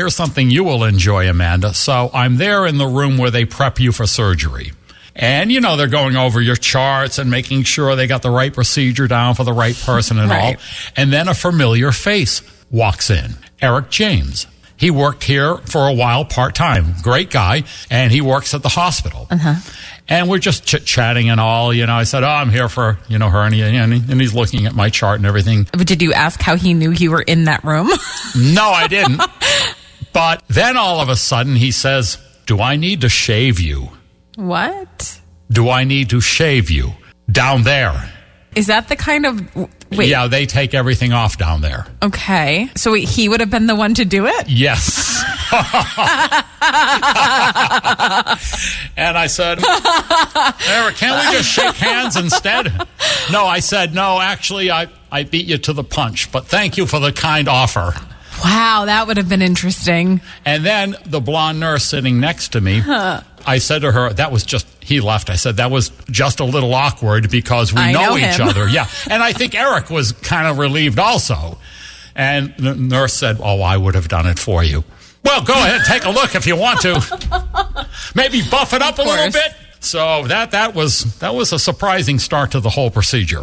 Here's something you will enjoy, Amanda. So I'm there in the room where they prep you for surgery. And, you know, they're going over your charts and making sure they got the right procedure down for the right person and Right. all. And then a familiar face walks in Eric James. He worked here for a while part time. Great guy. And he works at the hospital. Uh-huh. And we're just chit chatting and all. You know, I said, Oh, I'm here for, you know, hernia. And, he- and he's looking at my chart and everything. But did you ask how he knew you were in that room? No, I didn't. but then all of a sudden he says, Do I need to shave you? what? Do I need to shave you down there? Is that the kind of wait? Yeah, they take everything off down there. Okay, so he would have been the one to do it. Yes. and I said, Eric, can't we just shake hands instead? No, I said, no, actually, I, I beat you to the punch, but thank you for the kind offer. Wow, that would have been interesting. And then the blonde nurse sitting next to me, I said to her, that was just, he left. I said, that was just a little awkward because we I know, know each other. Yeah. And I think Eric was kind of relieved also. And the nurse said, oh, I would have done it for you. Well, go ahead, and take a look if you want to. Maybe buff it up a little bit. So that, that was, that was a surprising start to the whole procedure.